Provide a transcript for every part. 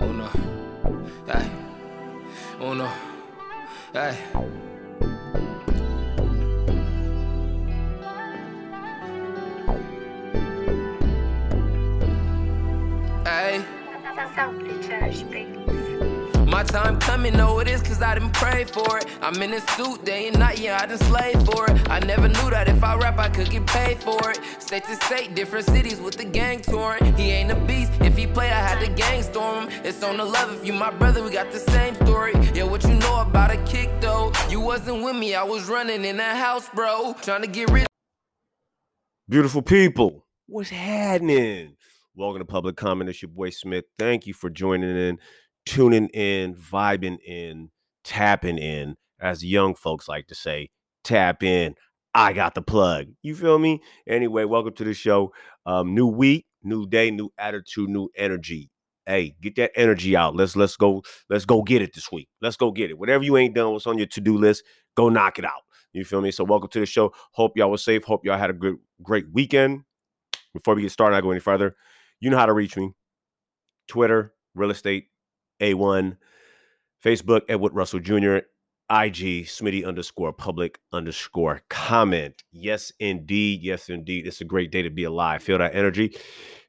Uno, ay, uno, ay. Ay. Sound Cherish Beats. My time coming, know it is cause I didn't pray for it. I'm in a suit day and night, yeah, I done slave for it. I never knew that if I rap, I could get paid for it. State to state, different cities with the gang touring. He ain't a beast, if he play, I had the gang storm him. It's on the love, if you my brother, we got the same story. Yeah, what you know about a kick though? You wasn't with me, I was running in that house, bro. Trying to get rid of Beautiful people, what's happening? Welcome to Public Comment. It's your boy Smith. Thank you for joining in, tuning in, vibing in, tapping in, as young folks like to say, tap in. I got the plug. You feel me? Anyway, welcome to the show. Um, new week, new day, new attitude, new energy. Hey, get that energy out. Let's let's go. Let's go get it this week. Let's go get it. Whatever you ain't done, what's on your to do list, go knock it out. You feel me? So welcome to the show. Hope y'all was safe. Hope y'all had a good, great weekend. Before we get started, I go any further. You know how to reach me. Twitter, real estate, A1, Facebook, Edward Russell Jr., IG, Smitty underscore public underscore comment. Yes, indeed. Yes, indeed. It's a great day to be alive. Feel that energy.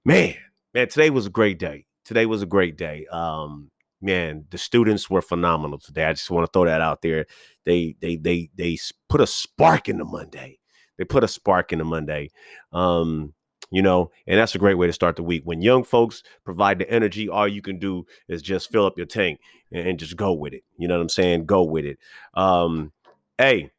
Man, man, today was a great day. Today was a great day. Um, man, the students were phenomenal today. I just want to throw that out there. They they they they put a spark in the Monday. They put a spark in the Monday. Um, you know, and that's a great way to start the week. When young folks provide the energy, all you can do is just fill up your tank and, and just go with it. You know what I'm saying? Go with it. Um, hey,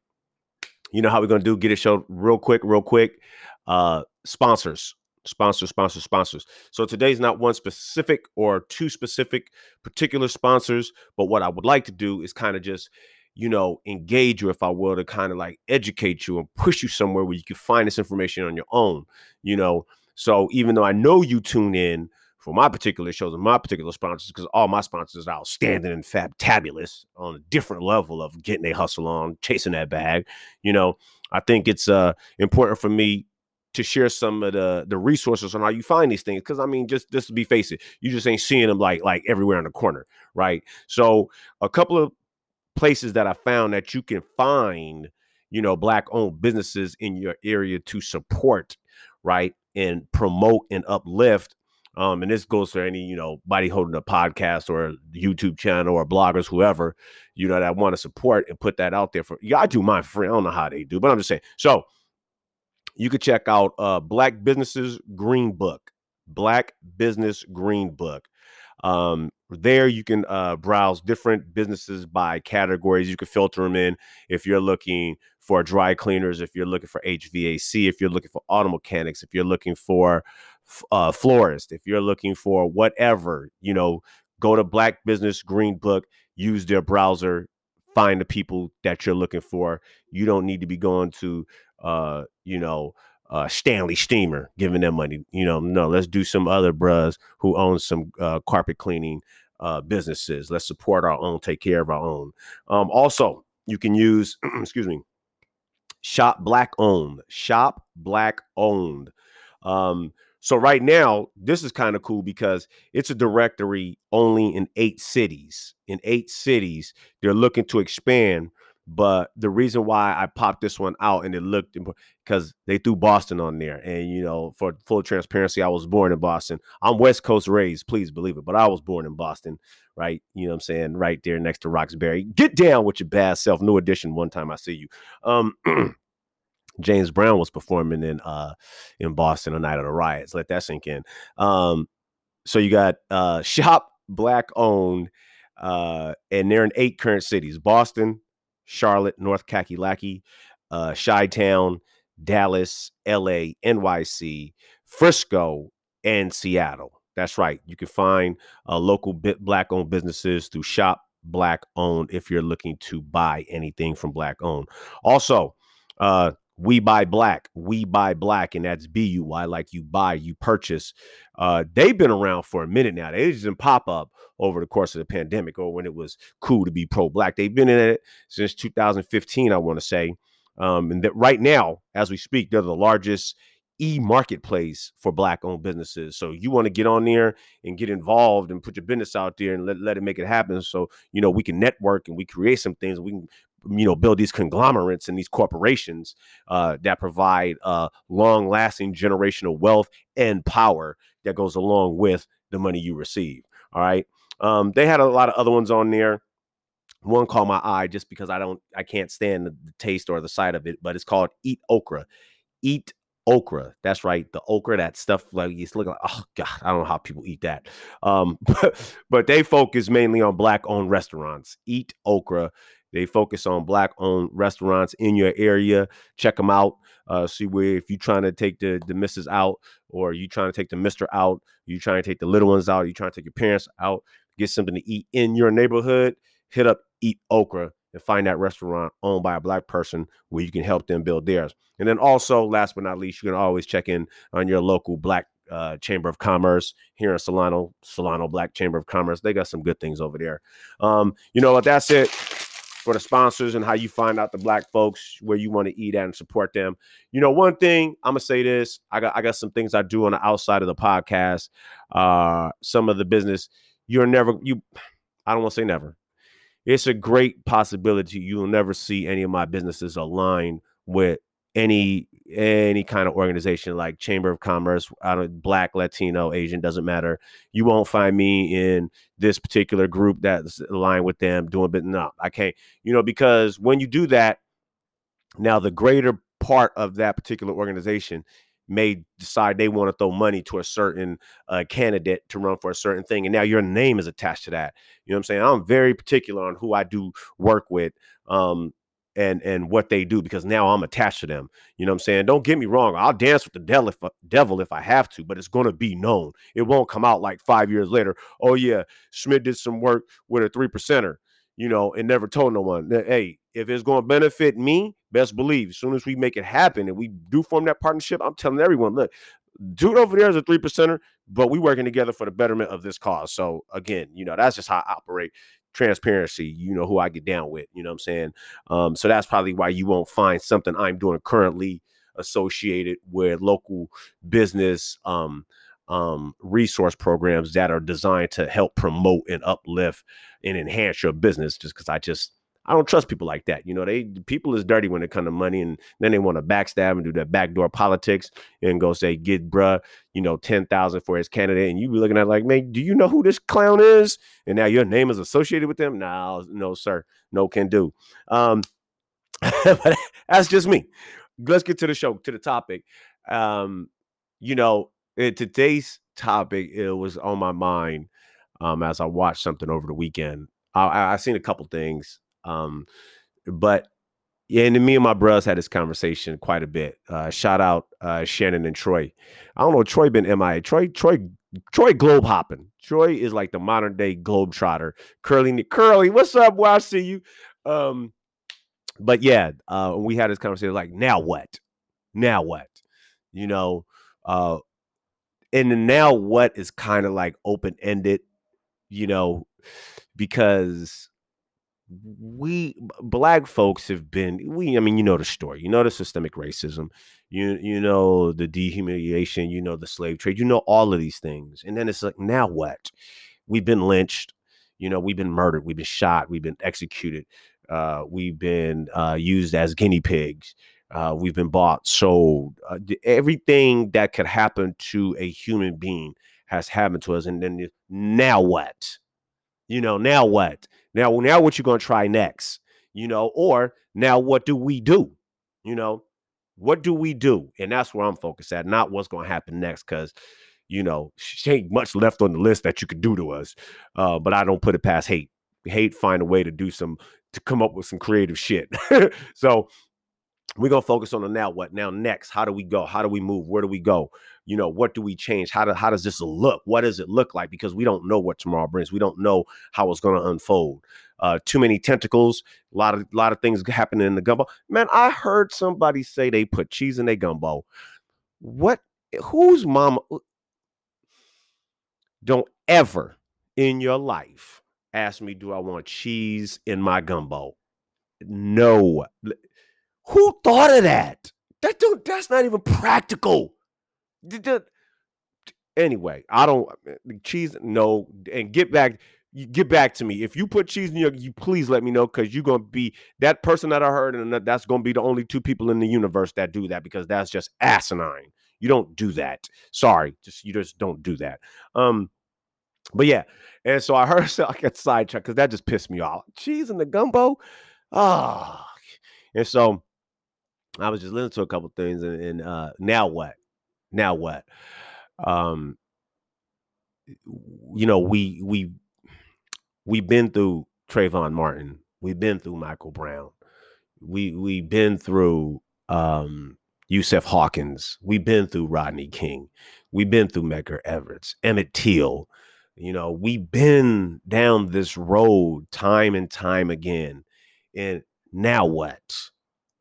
you know how we're gonna do? Get it show real quick, real quick. Uh, sponsors, sponsors, sponsors, sponsors. So today's not one specific or two specific particular sponsors, but what I would like to do is kind of just you know, engage you, if I will, to kind of like educate you and push you somewhere where you can find this information on your own, you know. So even though I know you tune in for my particular shows and my particular sponsors, because all my sponsors are outstanding and fabulous on a different level of getting a hustle on, chasing that bag, you know, I think it's uh important for me to share some of the the resources on how you find these things. Because I mean, just just to be face it, you just ain't seeing them like like everywhere in the corner, right? So a couple of places that I found that you can find, you know, black owned businesses in your area to support, right? And promote and uplift. Um, and this goes for any, you know, body holding a podcast or YouTube channel or bloggers, whoever, you know, that want to support and put that out there for yeah, I do my free. I don't know how they do, but I'm just saying. So you could check out uh Black Businesses Green Book. Black Business Green Book. Um, there you can uh, browse different businesses by categories. You can filter them in if you're looking for dry cleaners, if you're looking for HVAC, if you're looking for auto mechanics, if you're looking for uh, florist, if you're looking for whatever, you know, go to Black Business Green Book, use their browser, find the people that you're looking for. You don't need to be going to, uh, you know, uh, Stanley Steamer giving them money. You know, no, let's do some other bros who own some uh, carpet cleaning uh, businesses. Let's support our own, take care of our own. Um, also, you can use, excuse me, Shop Black Owned. Shop Black Owned. Um, so right now, this is kind of cool because it's a directory only in eight cities. In eight cities, they're looking to expand. But the reason why I popped this one out and it looked because they threw Boston on there. And you know, for full transparency, I was born in Boston. I'm West Coast raised, please believe it. But I was born in Boston, right? You know what I'm saying? Right there next to Roxbury. Get down with your bad self. New edition, one time I see you. Um James Brown was performing in uh in Boston on night of the riots. Let that sink in. Um, so you got uh shop black owned, uh, and they're in eight current cities: Boston, Charlotte, North Kakalaki, uh, Chi Town, Dallas, LA, NYC, Frisco, and Seattle. That's right. You can find uh, local black owned businesses through Shop Black Owned if you're looking to buy anything from Black Owned. Also, uh, we buy black, we buy black, and that's B U Y, like you buy, you purchase. Uh, they've been around for a minute now. They didn't pop up over the course of the pandemic or when it was cool to be pro black. They've been in it since 2015, I want to say. Um, and that right now, as we speak, they're the largest e-marketplace for black owned businesses. So you want to get on there and get involved and put your business out there and let, let it make it happen. So, you know, we can network and we create some things. We can, you know, build these conglomerates and these corporations uh, that provide uh, long lasting generational wealth and power that goes along with the money you receive. All right. Um, they had a lot of other ones on there one caught my eye just because I don't I can't stand the, taste or the sight of it, but it's called Eat Okra. Eat okra. That's right, the okra, that stuff like it's looking like oh god, I don't know how people eat that. Um, but, but they focus mainly on black owned restaurants. Eat okra. They focus on black owned restaurants in your area. Check them out. Uh, see where if you're trying to take the the missus out, or you trying to take the mister out, you're trying to take the little ones out, you're trying to take your parents out, get something to eat in your neighborhood. Hit up Eat Okra and find that restaurant owned by a black person where you can help them build theirs. And then also, last but not least, you can always check in on your local black uh, Chamber of Commerce here in Solano, Solano Black Chamber of Commerce. They got some good things over there. Um, you know what? That's it for the sponsors and how you find out the black folks where you want to eat at and support them. You know, one thing I'm gonna say this: I got I got some things I do on the outside of the podcast. Uh, some of the business you're never you. I don't want to say never it's a great possibility you'll never see any of my businesses align with any any kind of organization like chamber of commerce out of black latino asian doesn't matter. You won't find me in this particular group that's aligned with them doing but no i can't you know because when you do that now the greater part of that particular organization may decide they want to throw money to a certain uh, candidate to run for a certain thing and now your name is attached to that. You know what i'm saying? I'm very particular on who i do work with um, and and what they do because now i'm attached to them you know what i'm saying don't get me wrong i'll dance with the devil if, uh, devil if i have to but it's going to be known it won't come out like five years later oh yeah schmidt did some work with a three percenter you know, and never told no one. Hey, if it's going to benefit me, best believe as soon as we make it happen and we do form that partnership, I'm telling everyone, look, dude over there is a three percenter, but we working together for the betterment of this cause. So again, you know, that's just how I operate. Transparency, you know who I get down with, you know what I'm saying? Um, so that's probably why you won't find something I'm doing currently associated with local business um um, resource programs that are designed to help promote and uplift and enhance your business. Just because I just I don't trust people like that. You know, they people is dirty when it comes to money, and then they want to backstab and do that backdoor politics and go say, "Get bruh, you know, ten thousand for his candidate," and you be looking at like, "Man, do you know who this clown is?" And now your name is associated with them. No, no, sir, no can do. Um, but that's just me. Let's get to the show, to the topic. Um, you know, today's topic it was on my mind um, as I watched something over the weekend. I, I seen a couple things, um, but yeah, and me and my bros had this conversation quite a bit. Uh, shout out uh, Shannon and Troy. I don't know. Troy been MIA. Troy, Troy, Troy globe hopping. Troy is like the modern day globe trotter. Curly, Curly, what's up? Well, I see you. Um, but yeah, uh, we had this conversation like, now what? Now what? You know, uh, and now what is kind of like open ended, you know, because we black folks have been we I mean you know the story you know the systemic racism you you know the dehumiliation you know the slave trade you know all of these things and then it's like now what we've been lynched you know we've been murdered we've been shot we've been executed uh, we've been uh, used as guinea pigs uh, we've been bought, sold. Uh, everything that could happen to a human being has happened to us. And then now what? You know, now what? Now, now what you gonna try next? You know, or now what do we do? You know, what do we do? And that's where I'm focused at, not what's gonna happen next, because you know, she ain't much left on the list that you could do to us. Uh, but I don't put it past hate. Hate find a way to do some to come up with some creative shit. so we're gonna focus on the now what? Now next how do we go? How do we move? Where do we go? You know what do we change? How do how does this look? What does it look like? Because we don't know what tomorrow brings. We don't know how it's to unfold. Uh too many tentacles a lot of a lot of things happening in the gumbo. Man i heard somebody say they put cheese in their gumbo. What whose mama don't ever in your life ask me do i want cheese in my gumbo? No who thought of that? That dude, that's not even practical. Anyway, I don't cheese. No, and get back. Get back to me. If you put cheese in your, you please let me know because you're gonna be that person that I heard, and that's gonna be the only two people in the universe that do that because that's just asinine. You don't do that. Sorry, just you just don't do that. Um, but yeah, and so I heard so I got sidetracked because that just pissed me off. Cheese in the gumbo, ah, and so I was just listening to a couple things, and, and uh, now what? Now what? Um, you know, we we we've been through Trayvon Martin, we've been through Michael Brown, we we've been through um Yusuf Hawkins, we've been through Rodney King, we've been through Medgar Evers, Emmett Till. You know, we've been down this road time and time again. And now what?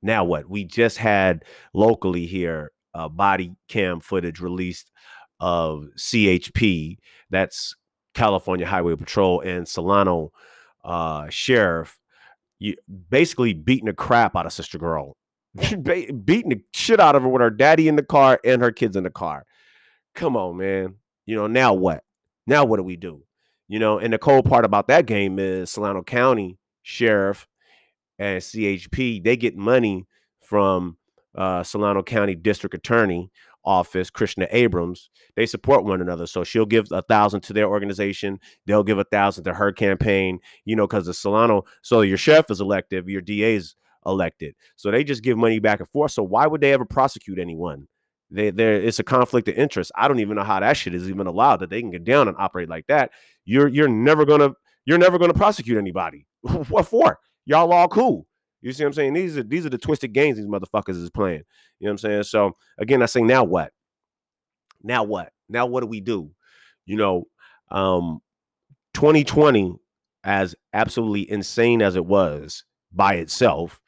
Now what? We just had locally here uh, body cam footage released of CHP, that's California Highway Patrol, and Solano uh, Sheriff, you, basically beating the crap out of Sister Girl, beating the shit out of her with her daddy in the car and her kids in the car. Come on, man. You know, now what? Now what do we do? You know, and the cold part about that game is Solano County Sheriff and CHP, they get money from uh, Solano County District Attorney Office, Krishna Abrams. They support one another. So she'll give a thousand to their organization. They'll give a thousand to her campaign, you know, because the Solano, so your sheriff is elected, your DA is elected. So they just give money back and forth. So why would they ever prosecute anyone? They, there, it's a conflict of interest. I don't even know how that shit is even allowed that they can get down and operate like that. You're you're never gonna you're never gonna prosecute anybody. what for? Y'all all cool. You see what I'm saying? These are these are the twisted games these motherfuckers is playing. You know what I'm saying? So again, I say now what? Now what? Now what do we do? You know, um 2020, as absolutely insane as it was by itself,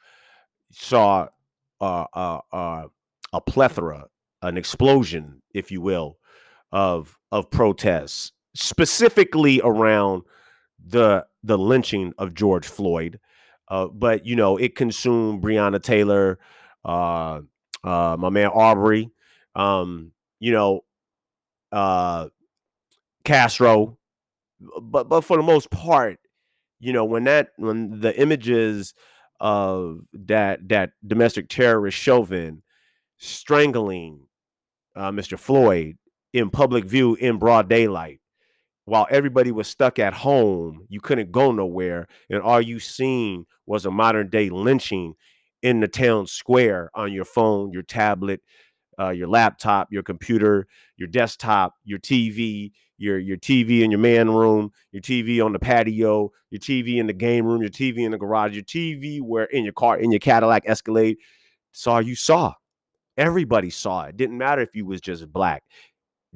saw uh, uh, uh, a plethora, an explosion, if you will, of of protests, specifically around the the lynching of George Floyd. Uh, but you know, it consumed Breonna Taylor, uh, uh, my man Arbery, um, you know, uh, Castro. But but for the most part, you know, when that when the images of that that domestic terrorist Chauvin strangling uh, Mr. Floyd in public view in broad daylight while everybody was stuck at home, you couldn't go nowhere, and all you seen was a modern day lynching in the town square on your phone, your tablet, uh, your laptop, your computer, your desktop, your TV, your your TV in your man room, your TV on the patio, your TV in the game room, your TV in the garage, your TV where in your car, in your Cadillac Escalade. Saw you saw. Everybody saw it. Didn't matter if you was just black.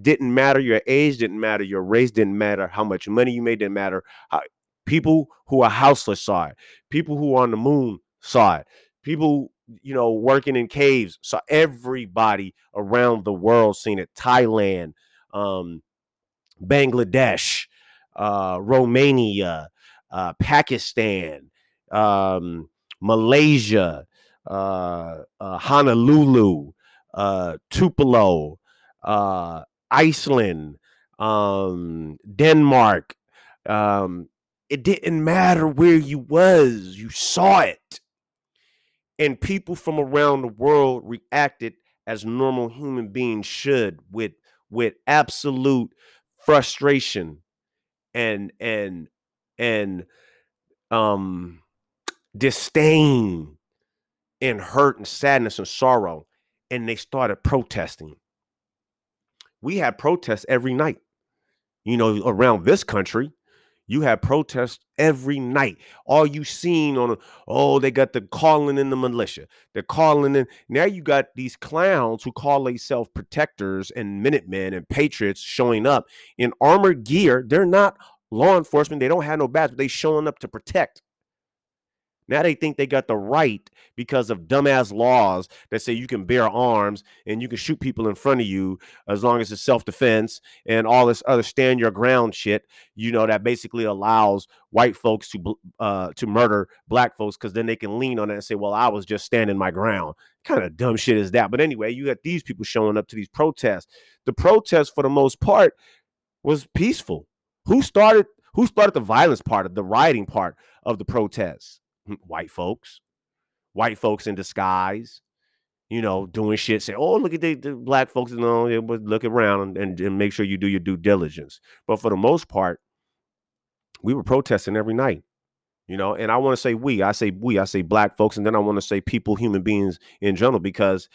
Didn't matter your age, didn't matter your race, didn't matter how much money you made, didn't matter how people who are houseless saw it. People who are on the moon saw it. People, you know, working in caves saw everybody around the world seen it. Thailand, um, Bangladesh, uh, Romania, uh, Pakistan, um, Malaysia, uh, uh, Honolulu, uh, Tupelo, uh, Iceland, um, Denmark. Um, it didn't matter where you was, you saw it. And people from around the world reacted as normal human beings should with with absolute frustration and and and um disdain and hurt and sadness and sorrow and they started protesting we had protests every night. You know around this country you had protests every night. All you seen on oh they got the calling in the militia. They're calling in now you got these clowns who call themselves protectors and minutemen and patriots showing up in armored gear. They're not law enforcement. They don't have no badge but they showing up to protect Now they think they got the right because of dumbass laws that say you can bear arms and you can shoot people in front of you as long as it's self defense and all this other stand your ground shit. You know that basically allows white folks to uh, to murder black folks because then they can lean on it and say, "Well, I was just standing my ground." kind of dumb shit is that? But anyway, you got these people showing up to these protests. The protests, for the most part, was peaceful. Who started? Who started the violence part of the rioting part of the protests? white folks, white folks in disguise, you know, doing shit. Say, oh, look at the, the black folks. You know, look around and, and make sure you do your due diligence. But for the most part, we were protesting every night you know and i want to say we i say we i say black folks and then i want to say people human beings in general because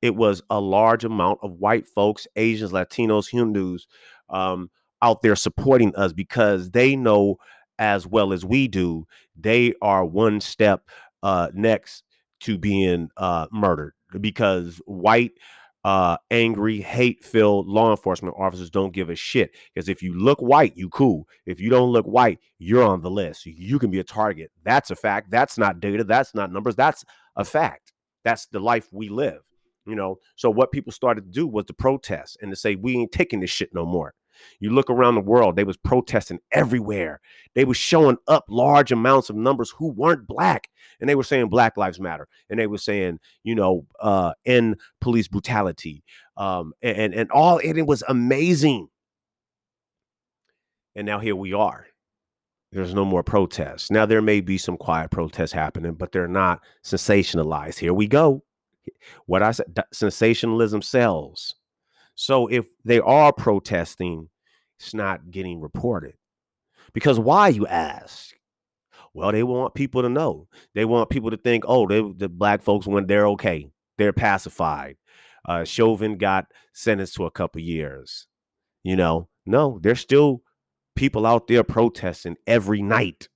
it was a large amount of white folks asians latinos hindus um, out there supporting us because they know as well as we do, they are one step uh, next to being uh, murdered because white, uh, angry, hate filled law enforcement officers don't give a shit. Because if you look white, you cool. If you don't look white, you're on the list. You can be a target. That's a fact. That's not data. That's not numbers. That's a fact. That's the life we live. You know, so what people started to do was to protest and to say, we ain't taking this shit no more. You look around the world, they was protesting everywhere. They was showing up large amounts of numbers who weren't black. And they were saying Black Lives Matter. And they were saying, you know, uh, end police brutality. Um, and, and all and it was amazing. And now here we are. There's no more protests. Now there may be some quiet protests happening, but they're not sensationalized. Here we go. What I said, sensationalism sells. So if they are protesting, it's not getting reported. Because why, you ask? Well, they want people to know. They want people to think, oh, they, the black folks, when they're okay, they're pacified. Uh, Chauvin got sentenced to a couple years. You know, no, there's still people out there protesting every night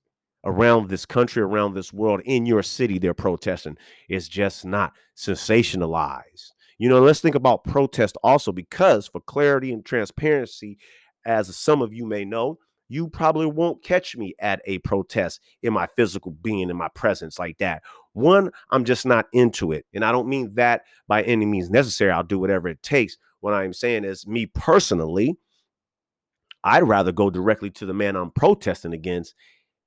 around this country, around this world, in your city, they're protesting. It's just not sensationalized. You know, let's think about protest also because for clarity and transparency, as some of you may know, you probably won't catch me at a protest in my physical being, in my presence like that. One, I'm just not into it. And I don't mean that by any means necessary. I'll do whatever it takes. What I'm saying is, me personally, I'd rather go directly to the man I'm protesting against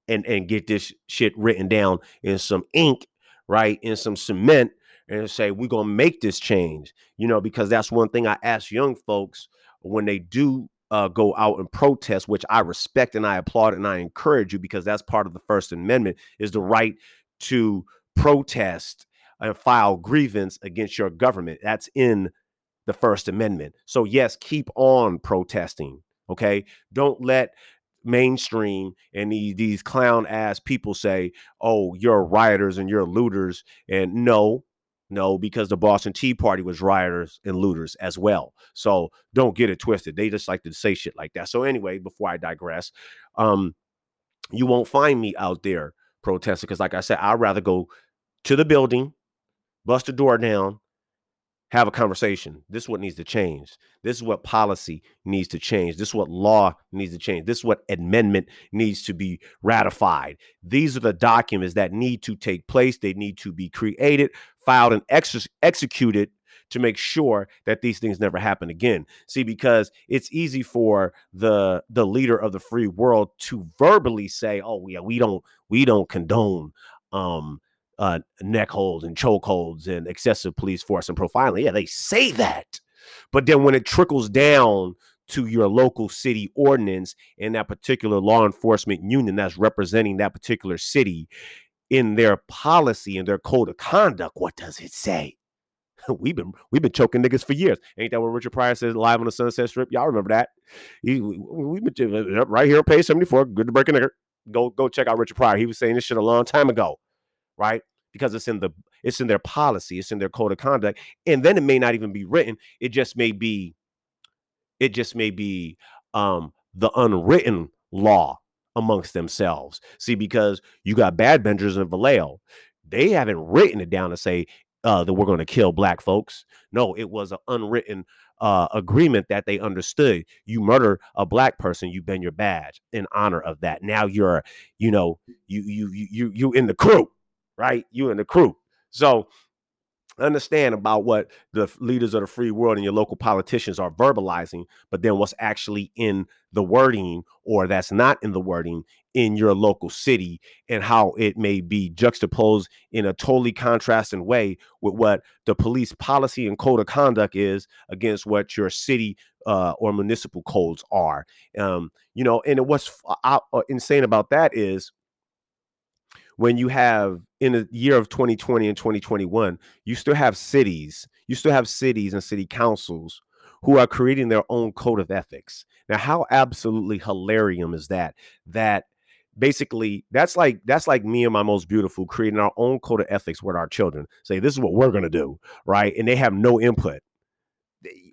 and, and get this shit written down in some ink, right? In some cement and say we're gonna make this change you know because that's one thing i ask young folks when they do uh, go out and protest which i respect and i applaud and i encourage you because that's part of the first amendment is the right to protest and file grievance against your government. That's in the first amendment. So yes keep on protesting okay? Don't let mainstream and these, these clown ass people say oh you're rioters and you're looters and no no, because the Boston Tea Party was rioters and looters as well. So don't get it twisted. They just like to say shit like that. So anyway, before I digress, um, you won't find me out there protesting because, like I said, I'd rather go to the building, bust the door down, have a conversation. This is what needs to change. This is what policy needs to change. This is what law needs to change. This is what amendment needs to be ratified. These are the documents that need to take place. They need to be created, filed, and ex- executed to make sure that these things never happen again. See, because it's easy for the the leader of the free world to verbally say, "Oh, yeah, we don't we don't condone um uh, neck holds and choke holds and excessive police force and profiling. Yeah, they say that. But then when it trickles down to your local city ordinance and that particular law enforcement union that's representing that particular city in their policy and their code of conduct, what does it say? we've been we've been choking niggas for years. Ain't that what Richard Pryor says live on the Sunset Strip? Y'all remember that? He, we, have been right here on page 74. Good to break a nigger. Go go check out Richard Pryor. He was saying this shit a long time ago right? Because it's in the it's in their policy, it's in their code of conduct, and then it may not even be written. It just may be, it just may be um, the unwritten law amongst themselves. See, because you got badge benders in Vallejo, they haven't written it down to say uh, that we're going to kill black folks. No, it was an unwritten uh, agreement that they understood. You murder a black person, you bend your badge in honor of that. Now you're, you know, you you you you in the crew right? You and the crew. So understand about what the leaders of the free world and your local politicians are verbalizing, but then what's actually in the wording or that's not in the wording in your local city and how it may be juxtaposed in a totally contrasting way with what the police policy and code of conduct is against what your city uh, or municipal codes are. Um, you know, and what's uh, uh, insane about that is when you have in the year of 2020 and 2021, you still have cities, you still have cities and city councils who are creating their own code of ethics. Now, how absolutely hilarious is that? That basically that's like that's like me and my most beautiful creating our own code of ethics with our children. Say this is what we're gonna do, right? And they have no input.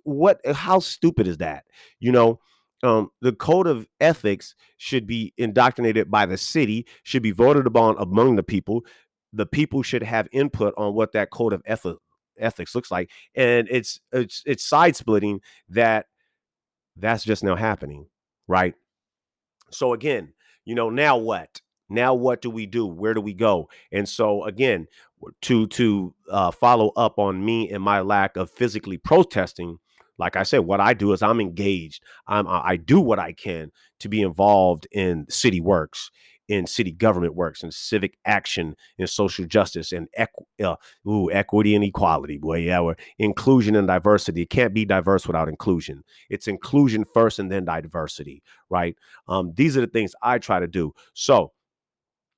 What? How stupid is that? You know, um, the code of ethics should be indoctrinated by the city, should be voted upon among the people. The people should have input on what that code of ethics ethics looks like, and it's it's it's side splitting that that's just now happening, right? So again, you know, now what? Now what do we do? Where do we go? And so again, to to uh, follow up on me and my lack of physically protesting like I said, what I do is I'm engaged. I'm I do what I can to be involved in city works, in city government works, in civic action, in social justice, and equ- uh, ooh, equity and equality. Boy, yeah, we're inclusion and diversity. It can't be diverse without inclusion. It's inclusion first and then diversity, right? Um, these are the things I try to do. So,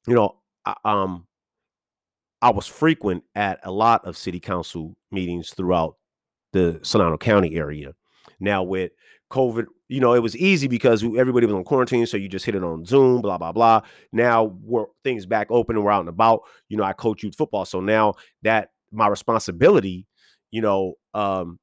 you know, I, um, I was frequent at a lot of city council meetings throughout the Solano County area. Now with COVID, you know, it was easy because everybody was on quarantine, so you just hit it on Zoom, blah blah blah. Now we're things back open and we're out and about. You know, I coach youth football, so now that my responsibility, you know, um,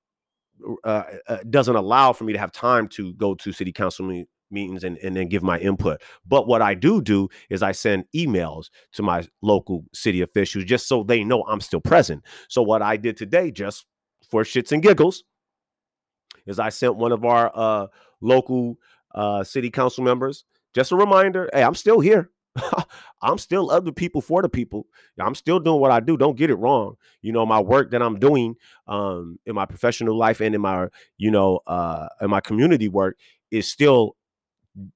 uh, uh, doesn't allow for me to have time to go to city council me- meetings and, and then give my input. But what I do do is I send emails to my local city officials just so they know I'm still present. So what I did today, just for shits and giggles is I sent one of our uh, local uh, city council members just a reminder hey, I'm still here. I'm still of the people for the people. I'm still doing what I do. Don't get it wrong. You know, my work that I'm doing um, in my professional life and in my, you know, uh, in my community work is still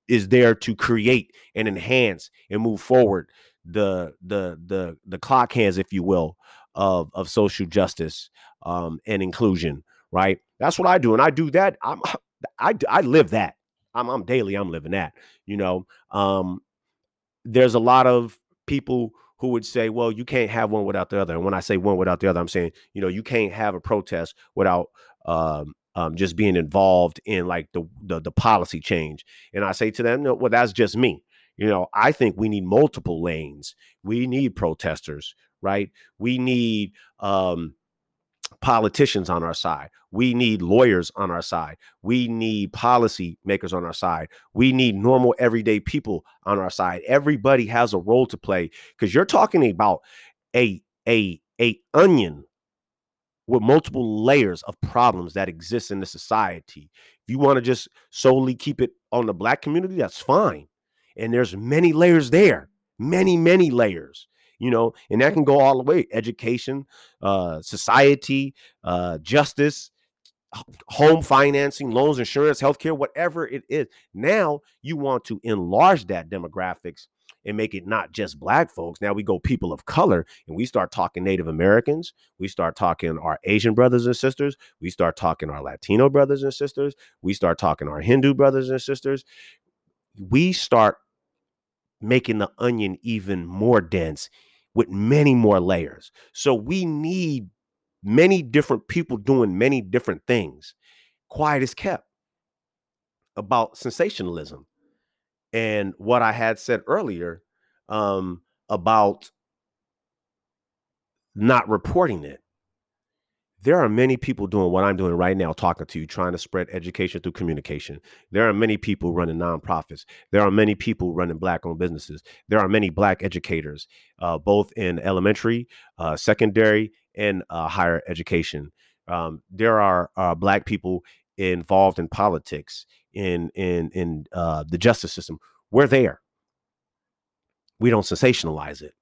is there to create and enhance and move forward the the the the clock hands, if you will, of of social justice um, and inclusion. Right. That's what I do, and I do that. I'm I I live that. I'm I'm daily. I'm living that. You know. Um, there's a lot of people who would say, well, you can't have one without the other. And when I say one without the other, I'm saying, you know, you can't have a protest without um, um, just being involved in like the, the, the policy change. And I say to them, no, well, that's just me. You know, I think we need multiple lanes. We need protesters, right? We need um, politicians on our side. We need lawyers on our side. We need policy makers on our side. We need normal everyday people on our side. Everybody has a role to play because you're talking about a a a onion with multiple layers of problems that exist in the society. If you want to just solely keep it on the black community, that's fine. And there's many layers there. Many, many layers you know, and that can go all the way education, uh, society, uh, justice, home financing, loans, insurance, healthcare, whatever it is. Now you want to enlarge that demographics and make it not just black folks. Now we go people of color and we start talking Native Americans. We start talking our Asian brothers and sisters. We start talking our Latino brothers and sisters. We start talking our Hindu brothers and sisters. We start making the onion even more dense with many more layers. So we need many different people doing many different things. Quiet is kept about sensationalism. And what I had said earlier um, about not reporting it there are many people doing what I'm doing right now, talking to you, trying to spread education through communication. There are many people running nonprofits. There are many people running black owned businesses. There are many black educators, uh, both in elementary, uh, secondary, and uh, higher education. Um, there are uh, black people involved in politics, in in in uh, the justice system. We're there. We don't sensationalize it.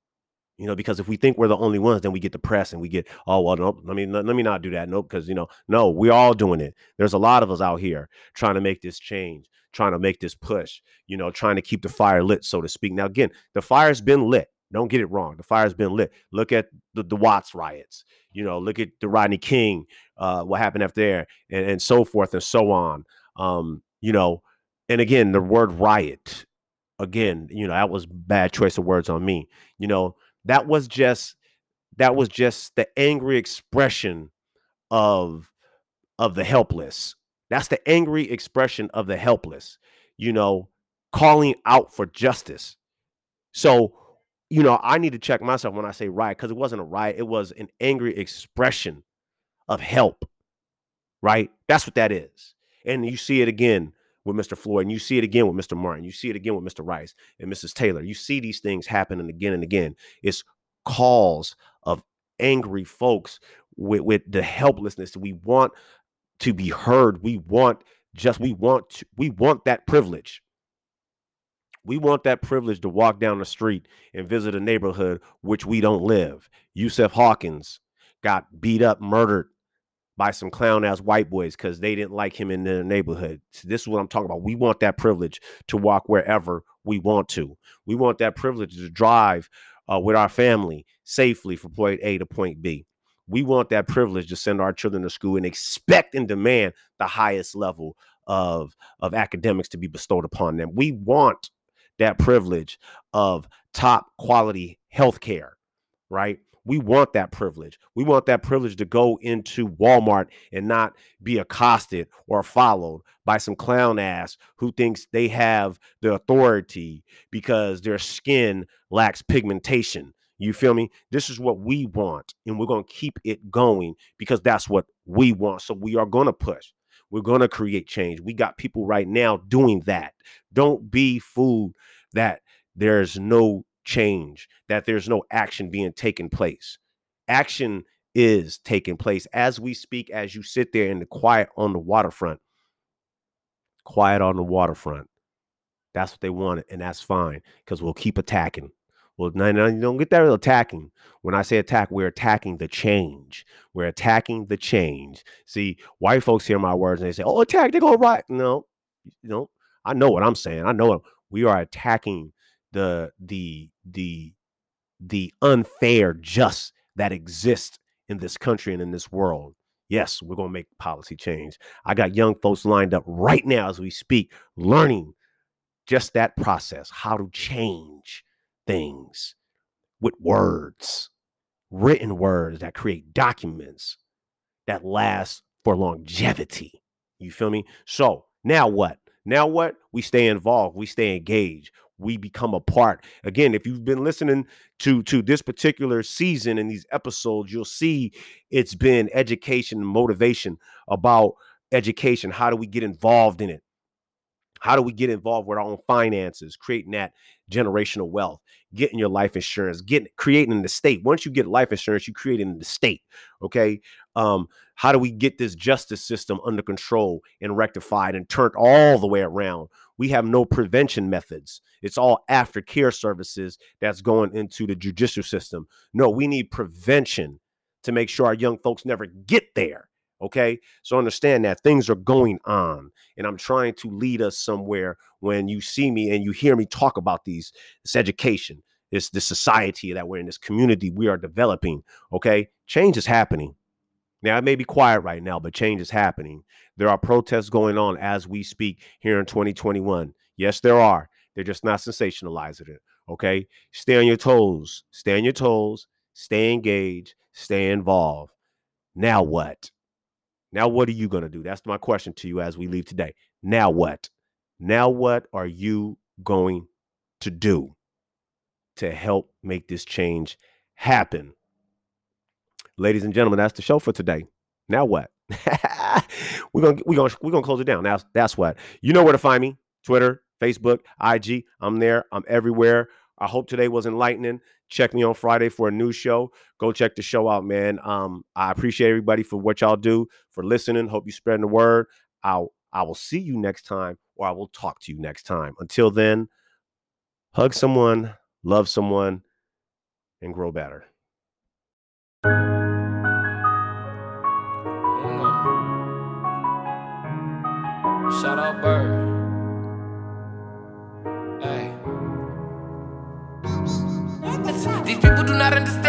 You know, because if we think we're the only ones, then we get depressed and we get, oh well, nope, let me let me not do that. Nope, because you know, no, we're all doing it. There's a lot of us out here trying to make this change, trying to make this push, you know, trying to keep the fire lit, so to speak. Now, again, the fire's been lit. Don't get it wrong. The fire's been lit. Look at the, the Watts riots. You know, look at the Rodney King, uh, what happened after there, and, and so forth and so on. Um, you know, and again, the word riot, again, you know, that was bad choice of words on me. You know, that was just that was just the angry expression of of the helpless. That's the angry expression of the helpless, you know, calling out for justice. So, you know, I need to check myself when I say riot because it wasn't a riot, it was an angry expression of help, right? That's what that is. And you see it again with Mr. Floyd, and you see it again with Mr. Martin, you see it again with Mr. Rice and Mrs. Taylor. You see these things happening again and again. It's calls of angry folks with, with the helplessness. We want to be heard. We want just we want to, we want that privilege. We want that privilege to walk down the street and visit a neighborhood which we don't live. Yusuf Hawkins got beat up, murdered by some clown ass white boys because they didn't like him in their neighborhood. So this is what I'm talking about. We want that privilege to walk wherever we want to. We want that privilege to drive uh, with our family safely from point A to point B. We want that privilege to send our children to school and expect and demand the highest level of, of academics to be bestowed upon them. We want that privilege of top quality health care, right? We want that privilege. We want that privilege to go into Walmart and not be accosted or followed by some clown ass who thinks they have the authority because their skin lacks pigmentation. You feel me? This is what we want, and we're going to keep it going because that's what we want. So we are going to push. We're going to create change. We got people right now doing that. Don't be fooled that there's no change, that there's no action being taken place. Action is taking place as we speak, as you sit there in the quiet on the waterfront. Quiet on the waterfront. That's what they wanted, and that's fine because we'll keep attacking. Well, no, no, you don't get that attacking. When I say attack, we're attacking the change. We're attacking the change. See, white folks hear my words and they say, "Oh, attack! They go right." No, you know, I know what I'm saying. I know we are attacking the the the the unfair just that exists in this country and in this world. Yes, we're going to make policy change. I got young folks lined up right now as we speak, learning just that process, how to change things with words, written words that create documents that last for longevity. You feel me? So now what? Now what? We stay involved, we stay engaged, we become a part. Again, if you've been listening to to this particular season and these episodes, you'll see it's been education and motivation about education. How do we get involved in it? How do we get involved with our own finances, creating that generational wealth, getting your life insurance, getting creating the state. Once you get life insurance, you create in the state. Okay. Um, how do we get this justice system under control and rectified and turned all the way around? We have no prevention methods. It's all aftercare services that's going into the judicial system. No, we need prevention to make sure our young folks never get there. Okay. So understand that things are going on. And I'm trying to lead us somewhere when you see me and you hear me talk about these, this education, this, this society that we're in, this community we are developing. Okay. Change is happening. Now, it may be quiet right now, but change is happening. There are protests going on as we speak here in 2021. Yes, there are. They're just not sensationalizing it. Okay. Stay on your toes. Stay on your toes. Stay engaged. Stay involved. Now what? Now, what are you going to do? That's my question to you as we leave today. Now, what? Now, what are you going to do to help make this change happen? Ladies and gentlemen, that's the show for today. Now what? we're gonna we're gonna we're gonna close it down. Now that's what you know where to find me: Twitter, Facebook, IG. I'm there. I'm everywhere. I hope today was enlightening. Check me on Friday for a new show. Go check the show out, man. Um, I appreciate everybody for what y'all do, for listening. Hope you spreading the word. I'll I will see you next time, or I will talk to you next time. Until then, hug someone, love someone, and grow better. Shout out Bird. Hey. These people do not understand.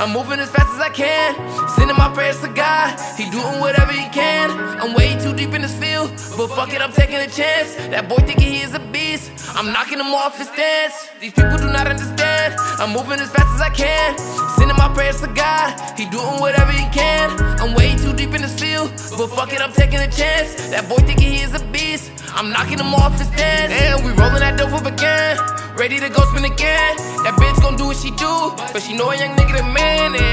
I'm moving as fast as I can. Sending my prayers to God. He doing whatever he can. I'm way too deep in this field. But fuck it, I'm taking a chance. That boy thinking he is a beast. I'm knocking him off his stance. These people do not understand. I'm moving as fast as I can. Sending my prayers to God. He doing whatever he can. I'm way too deep in this field. But fuck it, I'm taking a chance. That boy thinking he is a beast. I'm knocking him off his stance. And we rolling that dope up again. Ready to go spin again. That bitch gon' do what she do. But she know a young nigga the man. And